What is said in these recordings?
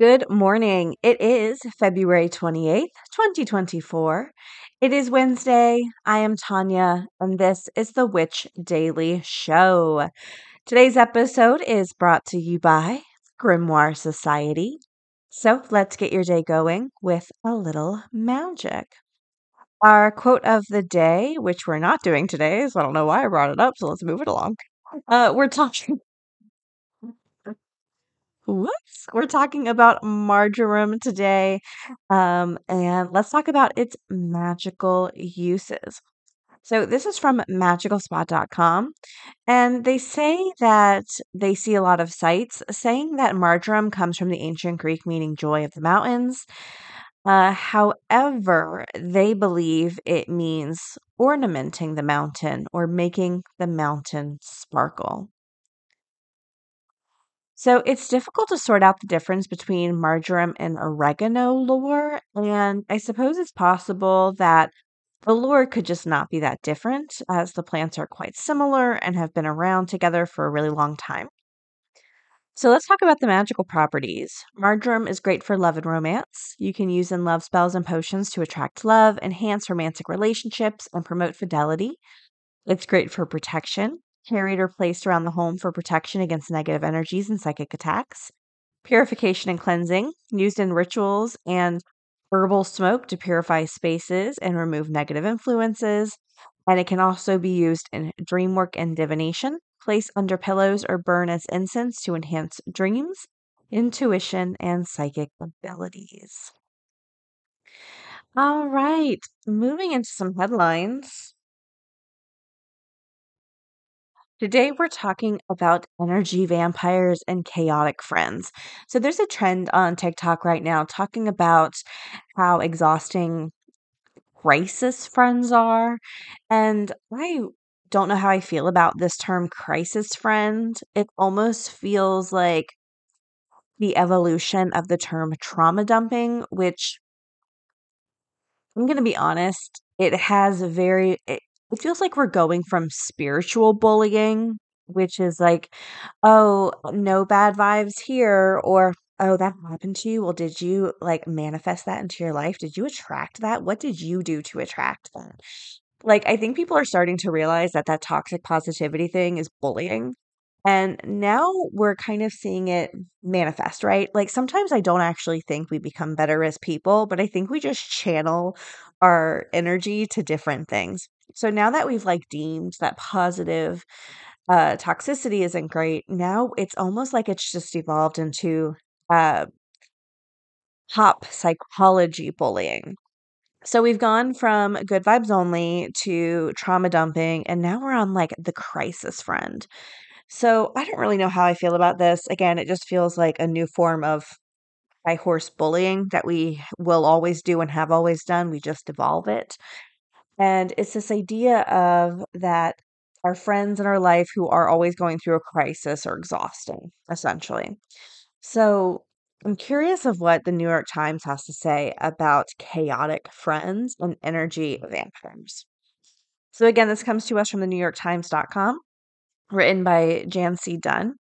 Good morning. It is February 28th, 2024. It is Wednesday. I am Tonya, and this is the Witch Daily Show. Today's episode is brought to you by Grimoire Society. So let's get your day going with a little magic. Our quote of the day, which we're not doing today, so I don't know why I brought it up, so let's move it along. Uh, we're talking Whoops. We're talking about marjoram today. Um, and let's talk about its magical uses. So, this is from magickalspot.com. And they say that they see a lot of sites saying that marjoram comes from the ancient Greek meaning joy of the mountains. Uh, however, they believe it means ornamenting the mountain or making the mountain sparkle. So it's difficult to sort out the difference between marjoram and oregano lore, and I suppose it's possible that the lore could just not be that different, as the plants are quite similar and have been around together for a really long time. So let's talk about the magical properties. Marjoram is great for love and romance. You can use in love spells and potions to attract love, enhance romantic relationships, and promote fidelity. It's great for protection carried or placed around the home for protection against negative energies and psychic attacks. Purification and cleansing, used in rituals and herbal smoke to purify spaces and remove negative influences. And it can also be used in dream work and divination, place under pillows or burn as incense to enhance dreams, intuition, and psychic abilities. All right, moving into some headlines. Today, we're talking about energy vampires and chaotic friends. So, there's a trend on TikTok right now talking about how exhausting crisis friends are. And I don't know how I feel about this term crisis friend. It almost feels like the evolution of the term trauma dumping, which I'm going to be honest, it has a very, it, it feels like we're going from spiritual bullying, which is like, oh, no bad vibes here, or oh, that happened to you. Well, did you like manifest that into your life? Did you attract that? What did you do to attract that? Like, I think people are starting to realize that that toxic positivity thing is bullying. And now we're kind of seeing it manifest, right? Like sometimes I don't actually think we become better as people, but I think we just channel our energy to different things. So now that we've like deemed that positive uh toxicity isn't great, now it's almost like it's just evolved into uh hop psychology bullying. So we've gone from good vibes only to trauma dumping, and now we're on like the crisis friend. So I don't really know how I feel about this. Again, it just feels like a new form of high horse bullying that we will always do and have always done. We just evolve it. And it's this idea of that our friends in our life who are always going through a crisis are exhausting, essentially. So I'm curious of what the New York Times has to say about chaotic friends and energy vampires. So again, this comes to us from the New York NewYorkTimes.com, written by Jancee Dunn.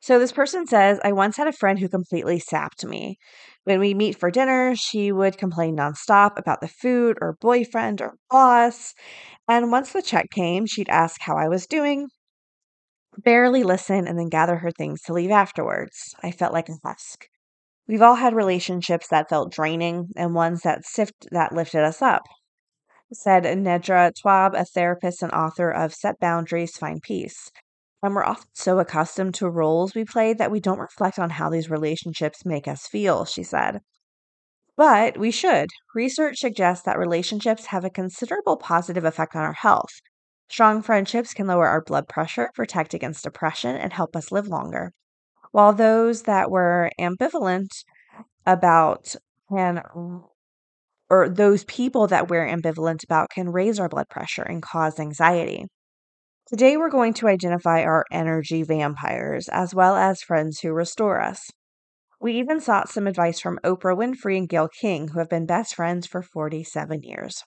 So this person says, I once had a friend who completely sapped me. When we meet for dinner, she would complain nonstop about the food or boyfriend or boss. And once the check came, she'd ask how I was doing, barely listen, and then gather her things to leave afterwards. I felt like a husk. We've all had relationships that felt draining and ones that sift that lifted us up. Said Nedra Tawwab, a therapist and author of Set Boundaries, Find Peace. And we're often so accustomed to roles we play that we don't reflect on how these relationships make us feel, she said. But we should. Research suggests that relationships have a considerable positive effect on our health. Strong friendships can lower our blood pressure, protect against depression, and help us live longer. While those that were ambivalent about can or those people that we're ambivalent about can raise our blood pressure and cause anxiety. Today, we're going to identify our energy vampires as well as friends who restore us. We even sought some advice from Oprah Winfrey and Gayle King, who have been best friends for 47 years.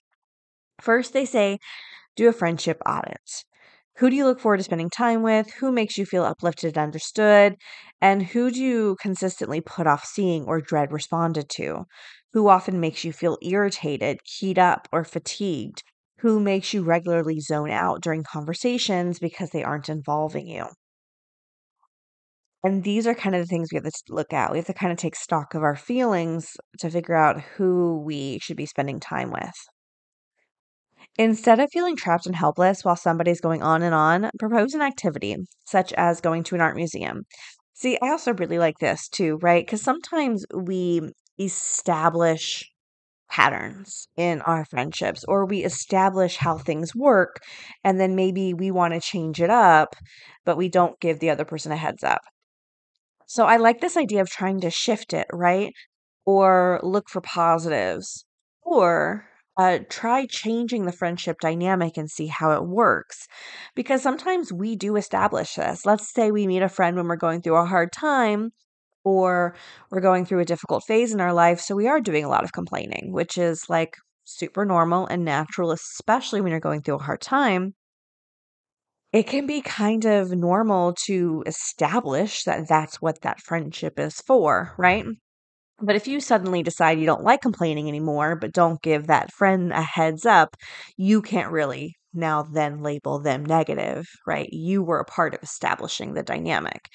First, they say do a friendship audit. Who do you look forward to spending time with? Who makes you feel uplifted and understood? And who do you consistently put off seeing or dread responded to? Who often makes you feel irritated, keyed up, or fatigued? Who makes you regularly zone out during conversations because they aren't involving you? And these are kind of the things we have to look at. We have to kind of take stock of our feelings to figure out who we should be spending time with. Instead of feeling trapped and helpless while somebody's going on and on, propose an activity, such as going to an art museum. See, I also really like this too, right? Because sometimes we establish patterns in our friendships or we establish how things work and then maybe we want to change it up but we don't give the other person a heads up so i like this idea of trying to shift it right or look for positives or uh, try changing the friendship dynamic and see how it works. Because sometimes we do establish this. Let's say we meet a friend when we're going through a hard time or we're going through a difficult phase in our life. So we are doing a lot of complaining, which is like super normal and natural, especially when you're going through a hard time. It can be kind of normal to establish that that's what that friendship is for, right? But if you suddenly decide you don't like complaining anymore, but don't give that friend a heads up, you can't really now then label them negative, right? You were a part of establishing the dynamic.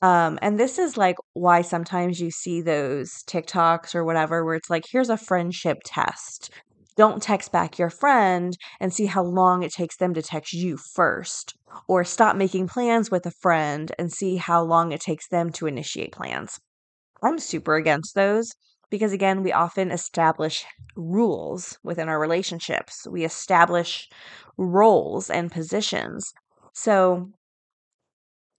Um, and this is like why sometimes you see those TikToks or whatever where it's like, here's a friendship test. Don't text back your friend and see how long it takes them to text you first. Or stop making plans with a friend and see how long it takes them to initiate plans. I'm super against those because, again, we often establish rules within our relationships, we establish roles and positions. So,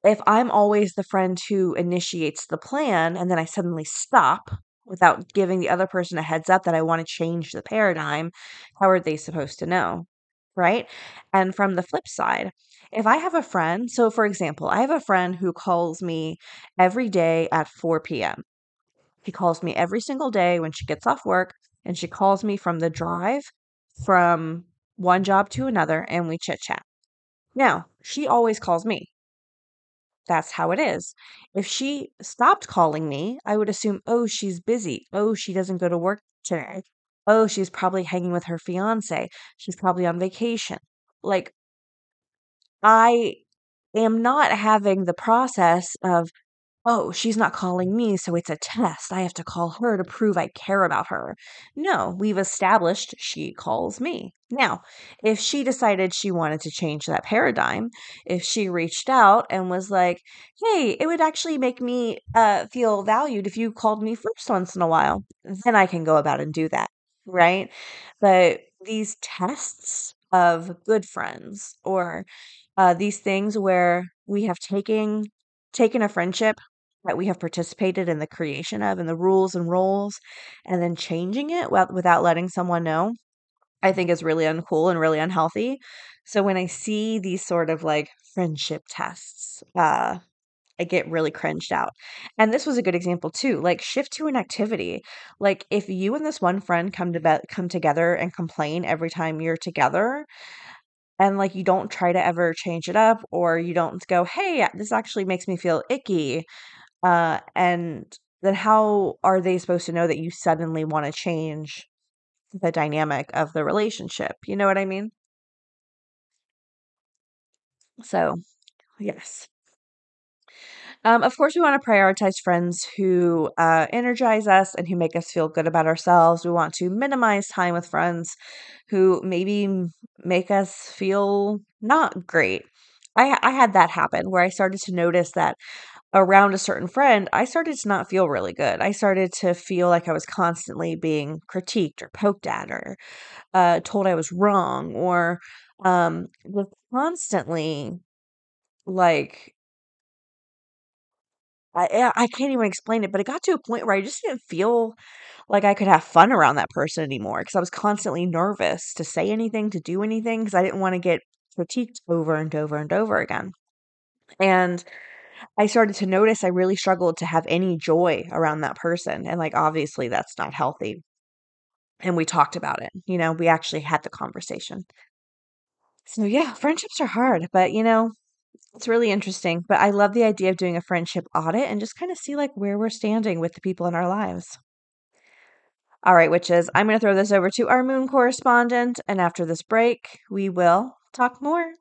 if I'm always the friend who initiates the plan and then I suddenly stop without giving the other person a heads up that I want to change the paradigm, how are they supposed to know? Right. And from the flip side, if I have a friend, so for example, I have a friend who calls me every day at 4 p.m. She calls me every single day when she gets off work, and she calls me from the drive from one job to another, and we chit chat. Now, she always calls me. That's how it is. If she stopped calling me, I would assume, oh, she's busy. Oh, she doesn't go to work today. Oh, she's probably hanging with her fiance. She's probably on vacation. Like, I am not having the process of oh, she's not calling me, so it's a test. I have to call her to prove I care about her. No, we've established she calls me. Now, if she decided she wanted to change that paradigm, if she reached out and was like, hey, it would actually make me uh, feel valued if you called me first once in a while, then I can go about and do that. Right. But these tests of good friends or uh, these things where we have taken taken a friendship that we have participated in the creation of and the rules and roles and then changing it without letting someone know i think is really uncool and really unhealthy so when i see these sort of like friendship tests uh I get really cringed out. And this was a good example too. Like shift to an activity. Like if you and this one friend come to be- come together and complain every time you're together, and like you don't try to ever change it up or you don't go hey this actually makes me feel icky uh and then how are they supposed to know that you suddenly want to change the dynamic of the relationship you know what i mean so yes um, of course, we want to prioritize friends who uh, energize us and who make us feel good about ourselves. We want to minimize time with friends who maybe make us feel not great. I, I had that happen where I started to notice that around a certain friend, I started to not feel really good. I started to feel like I was constantly being critiqued or poked at or uh, told I was wrong or um, was constantly like I I can't even explain it, but it got to a point where I just didn't feel like I could have fun around that person anymore because I was constantly nervous to say anything, to do anything because I didn't want to get critiqued over and over and over again. And I started to notice I really struggled to have any joy around that person. And like, obviously, that's not healthy. And we talked about it. You know, we actually had the conversation. So, yeah, friendships are hard, but you know, it's really interesting. But I love the idea of doing a friendship audit and just kind of see like where we're standing with the people in our lives. All right, witches, I'm going to throw this over to our moon correspondent. And after this break, we will talk more.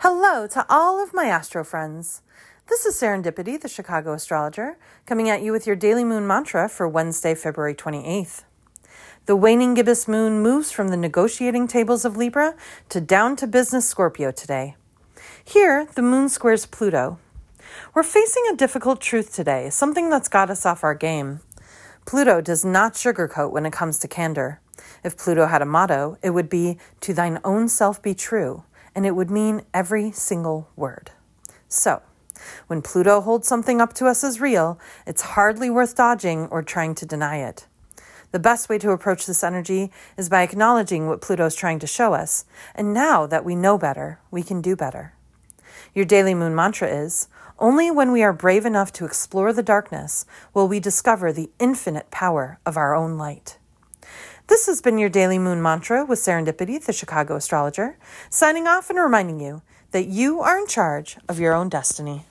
Hello to all of my astro friends. This is Serendipity, the Chicago astrologer, coming at you with your daily moon mantra for Wednesday, February 28th. The waning gibbous moon moves from the negotiating tables of Libra to down to business Scorpio today. Here, the moon squares Pluto. We're facing a difficult truth today, something that's got us off our game. Pluto does not sugarcoat when it comes to candor. If Pluto had a motto, it would be, To thine own self be true and it would mean every single word. So, when Pluto holds something up to us as real, it's hardly worth dodging or trying to deny it. The best way to approach this energy is by acknowledging what Pluto is trying to show us, and now that we know better, we can do better. Your daily moon mantra is Only when we are brave enough to explore the darkness will we discover the infinite power of our own light. This has been your daily moon mantra with Serendipity, the Chicago astrologer, signing off and reminding you that you are in charge of your own destiny.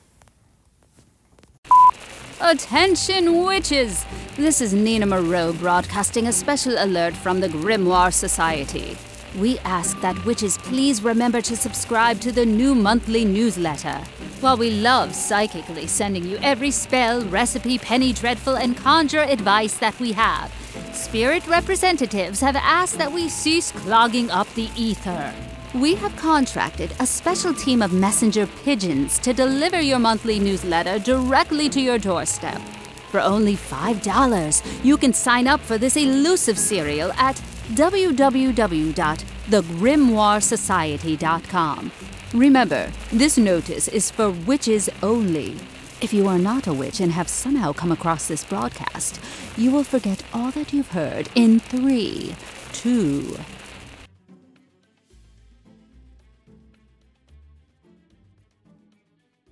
Attention, witches! This is Nina Moreau broadcasting a special alert from the Grimoire Society. We ask that witches please remember to subscribe to the new monthly newsletter. While we love psychically sending you every spell, recipe, penny dreadful, and conjure advice that we have, spirit representatives have asked that we cease clogging up the ether. We have contracted a special team of messenger pigeons to deliver your monthly newsletter directly to your doorstep. For only $5, you can sign up for this elusive serial at www.thegrimoiresociety.com. Remember, this notice is for witches only. If you are not a witch and have somehow come across this broadcast, you will forget all that you've heard in three, two,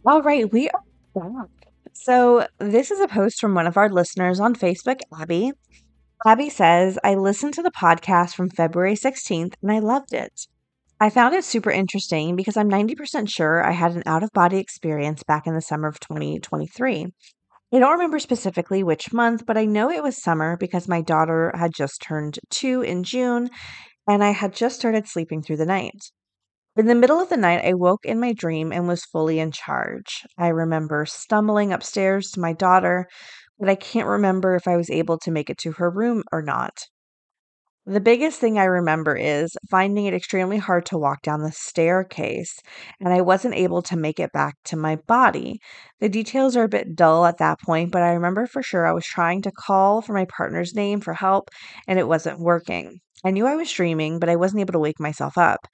All right, we are back. So, this is a post from one of our listeners on Facebook, Abby. Abby says, I listened to the podcast from February 16th and I loved it. I found it super interesting because I'm 90% sure I had an out of body experience back in the summer of 2023. I don't remember specifically which month, but I know it was summer because my daughter had just turned two in June and I had just started sleeping through the night. In the middle of the night, I woke in my dream and was fully in charge. I remember stumbling upstairs to my daughter, but I can't remember if I was able to make it to her room or not. The biggest thing I remember is finding it extremely hard to walk down the staircase, and I wasn't able to make it back to my body. The details are a bit dull at that point, but I remember for sure I was trying to call for my partner's name for help, and it wasn't working. I knew I was dreaming, but I wasn't able to wake myself up.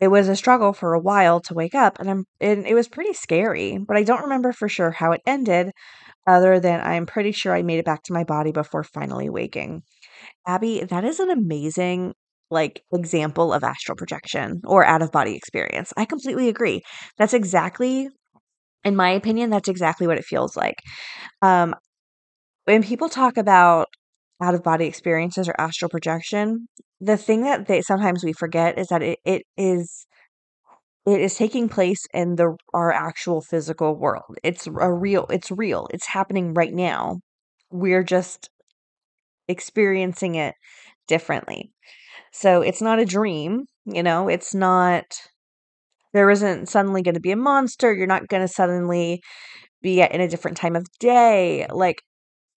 It was a struggle for a while to wake up, and I'm and it was pretty scary, but I don't remember for sure how it ended, other than I'm pretty sure I made it back to my body before finally waking. Abby, that is an amazing like example of astral projection or out of body experience. I completely agree. That's exactly in my opinion, that's exactly what it feels like. Um, when people talk about out of body experiences or astral projection, the thing that they sometimes we forget is that it, it is it is taking place in the our actual physical world. It's a real it's real. It's happening right now. We're just experiencing it differently. So it's not a dream, you know, it's not there isn't suddenly going to be a monster. You're not going to suddenly be in a different time of day. Like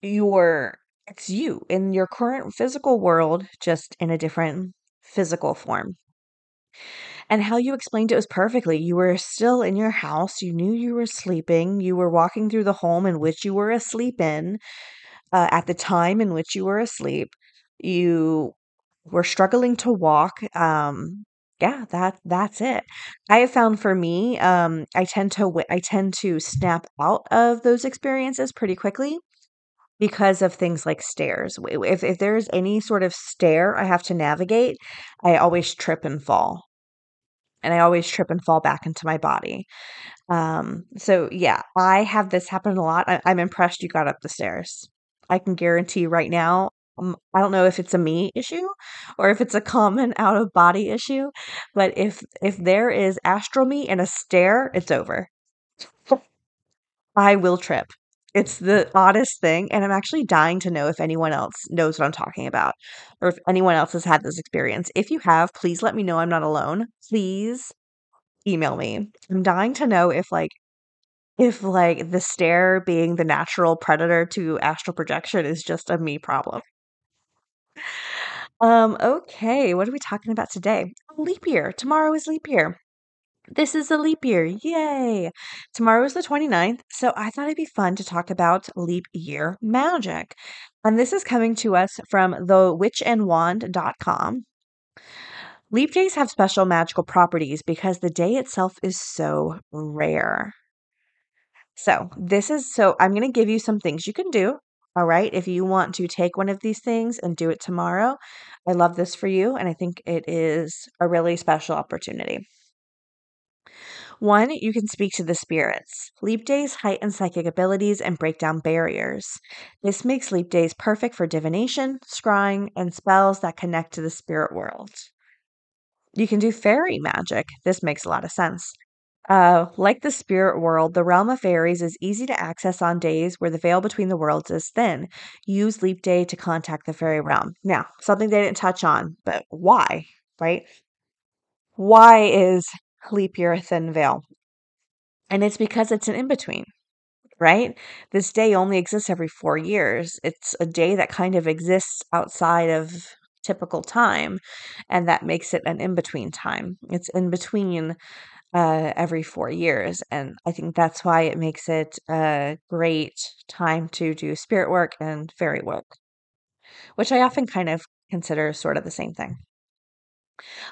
you're it's you in your current physical world, just in a different physical form. And how you explained it was perfectly. You were still in your house. You knew you were sleeping. You were walking through the home in which you were asleep in uh, at the time in which you were asleep. You we're struggling to walk, um, yeah, that that's it. I have found for me, um, I tend to wi- I tend to snap out of those experiences pretty quickly because of things like stairs. If if there's any sort of stair I have to navigate, I always trip and fall. And I always trip and fall back into my body. Um, so yeah, I have this happen a lot. I, I'm impressed you got up the stairs. I can guarantee right now, um, I don't know if it's a me issue or if it's a common out of body issue, but if if there is astral me and a stare, it's over. I will trip. It's the oddest thing, and I'm actually dying to know if anyone else knows what I'm talking about or if anyone else has had this experience. If you have, please let me know I'm not alone. Please email me. I'm dying to know if like if like the stare being the natural predator to astral projection is just a me problem. Um okay, what are we talking about today? Leap year. Tomorrow is leap year. This is a leap year. Yay. Tomorrow is the 29th, so I thought it'd be fun to talk about leap year magic. And this is coming to us from thewitchandwand.com. Leap days have special magical properties because the day itself is so rare. So, this is so I'm going to give you some things you can do. All right. If you want to take one of these things and do it tomorrow, I love this for you. And I think it is a really special opportunity. One, you can speak to the spirits. Leap days heighten psychic abilities and break down barriers. This makes leap days perfect for divination, scrying, and spells that connect to the spirit world. You can do fairy magic. This makes a lot of sense. Uh, like the spirit world, the realm of fairies is easy to access on days where the veil between the worlds is thin. Use Leap Day to contact the fairy realm. Now, something they didn't touch on, but why, right? Why is leap year a thin veil? And it's because it's an in between, right? This day only exists every four years. It's a day that kind of exists outside of typical time, and that makes it an in between time. It's in between uh, every four years. And I think that's why it makes it a great time to do spirit work and fairy work, which I often kind of consider sort of the same thing.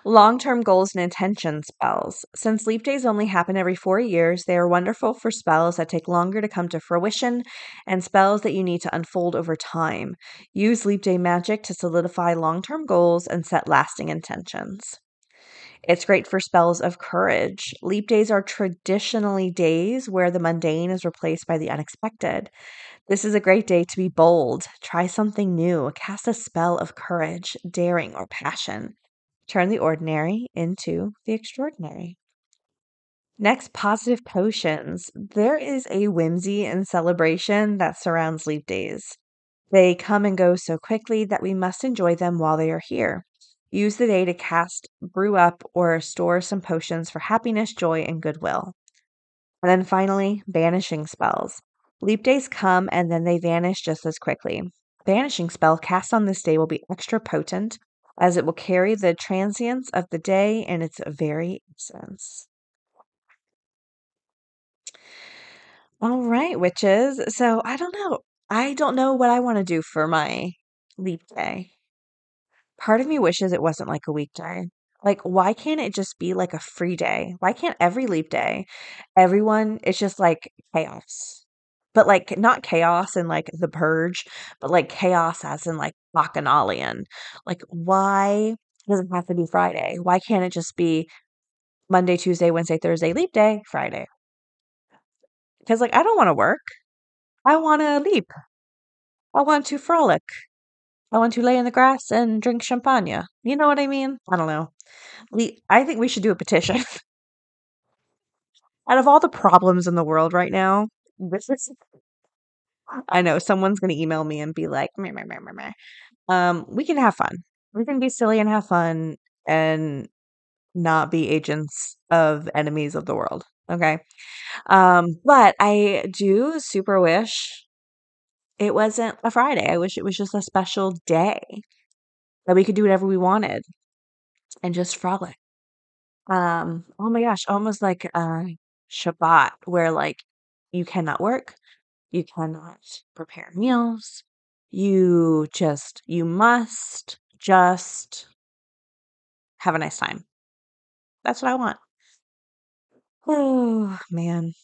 Long term goals and intention spells. Since leap days only happen every four years, they are wonderful for spells that take longer to come to fruition and spells that you need to unfold over time. Use leap day magic to solidify long term goals and set lasting intentions. It's great for spells of courage. Leap days are traditionally days where the mundane is replaced by the unexpected. This is a great day to be bold, try something new, cast a spell of courage, daring, or passion. Turn the ordinary into the extraordinary. Next, positive potions. There is a whimsy and celebration that surrounds leap days. They come and go so quickly that we must enjoy them while they are here. Use the day to cast, brew up, or store some potions for happiness, joy, and goodwill. And then finally, banishing spells. Leap days come and then they vanish just as quickly. Banishing spell cast on this day will be extra potent as it will carry the transience of the day in its very essence. All right, witches. So I don't know. I don't know what I want to do for my leap day. Part of me wishes it wasn't like a weekday. Like, why can't it just be like a free day? Why can't every leap day, everyone, it's just like chaos? But like, not chaos and like the purge, but like chaos as in like bacchanalian. Like, why does it have to be Friday? Why can't it just be Monday, Tuesday, Wednesday, Thursday, leap day, Friday? Because like, I don't want to work. I want to leap. I want to frolic. I want to lay in the grass and drink champagne. You know what I mean? I don't know. We, I think we should do a petition. Out of all the problems in the world right now, this is. I know someone's going to email me and be like, meh, meh, meh, meh, meh. Um, we can have fun. We can be silly and have fun and not be agents of enemies of the world. Okay. Um, but I do super wish it wasn't a Friday. I wish it was just a special day that we could do whatever we wanted and just frolic. Um, oh my gosh, almost like uh Shabbat where like you cannot work, you cannot prepare meals, you just you must just have a nice time. That's what I want. Oh, man.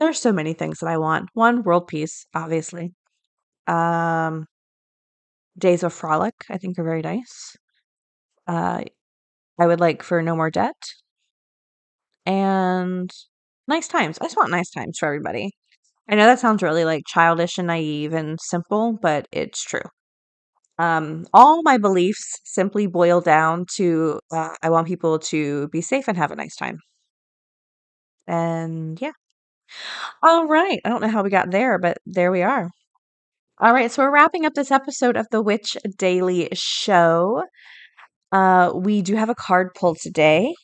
There's so many things that I want. One, world peace, obviously. Um, days of frolic, I think, are very nice. Uh, I would like for no more debt and nice times. I just want nice times for everybody. I know that sounds really like childish and naive and simple, but it's true. Um, all my beliefs simply boil down to uh, I want people to be safe and have a nice time. And yeah. All right. I don't know how we got there, but there we are. All right. So we're wrapping up this episode of the Witch Daily Show. Uh, we do have a card pull today.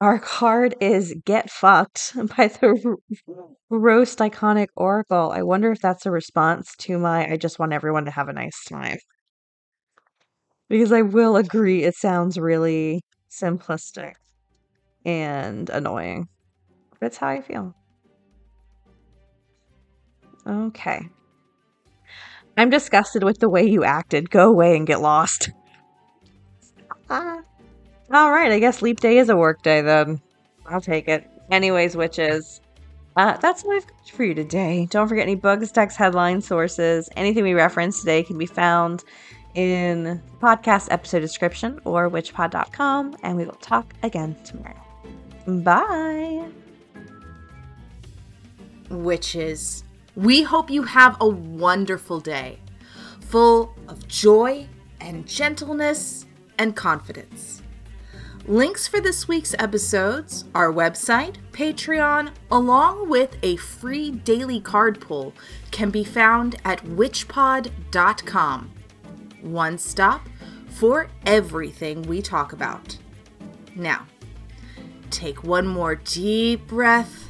Our card is Get Fucked by the Roast Iconic Oracle. I wonder if that's a response to my I just want everyone to have a nice time. Because I will agree, it sounds really simplistic and annoying. That's how I feel. Okay. I'm disgusted with the way you acted. Go away and get lost. Ah. All right, I guess leap day is a work day then. I'll take it. Anyways, witches. Uh, that's what I've got for you today. Don't forget any books, text, headline sources. Anything we reference today can be found in podcast episode description or witchpod.com, and we will talk again tomorrow. Bye. Witches, we hope you have a wonderful day, full of joy and gentleness and confidence. Links for this week's episodes, our website, Patreon, along with a free daily card pull can be found at witchpod.com. One stop for everything we talk about. Now, take one more deep breath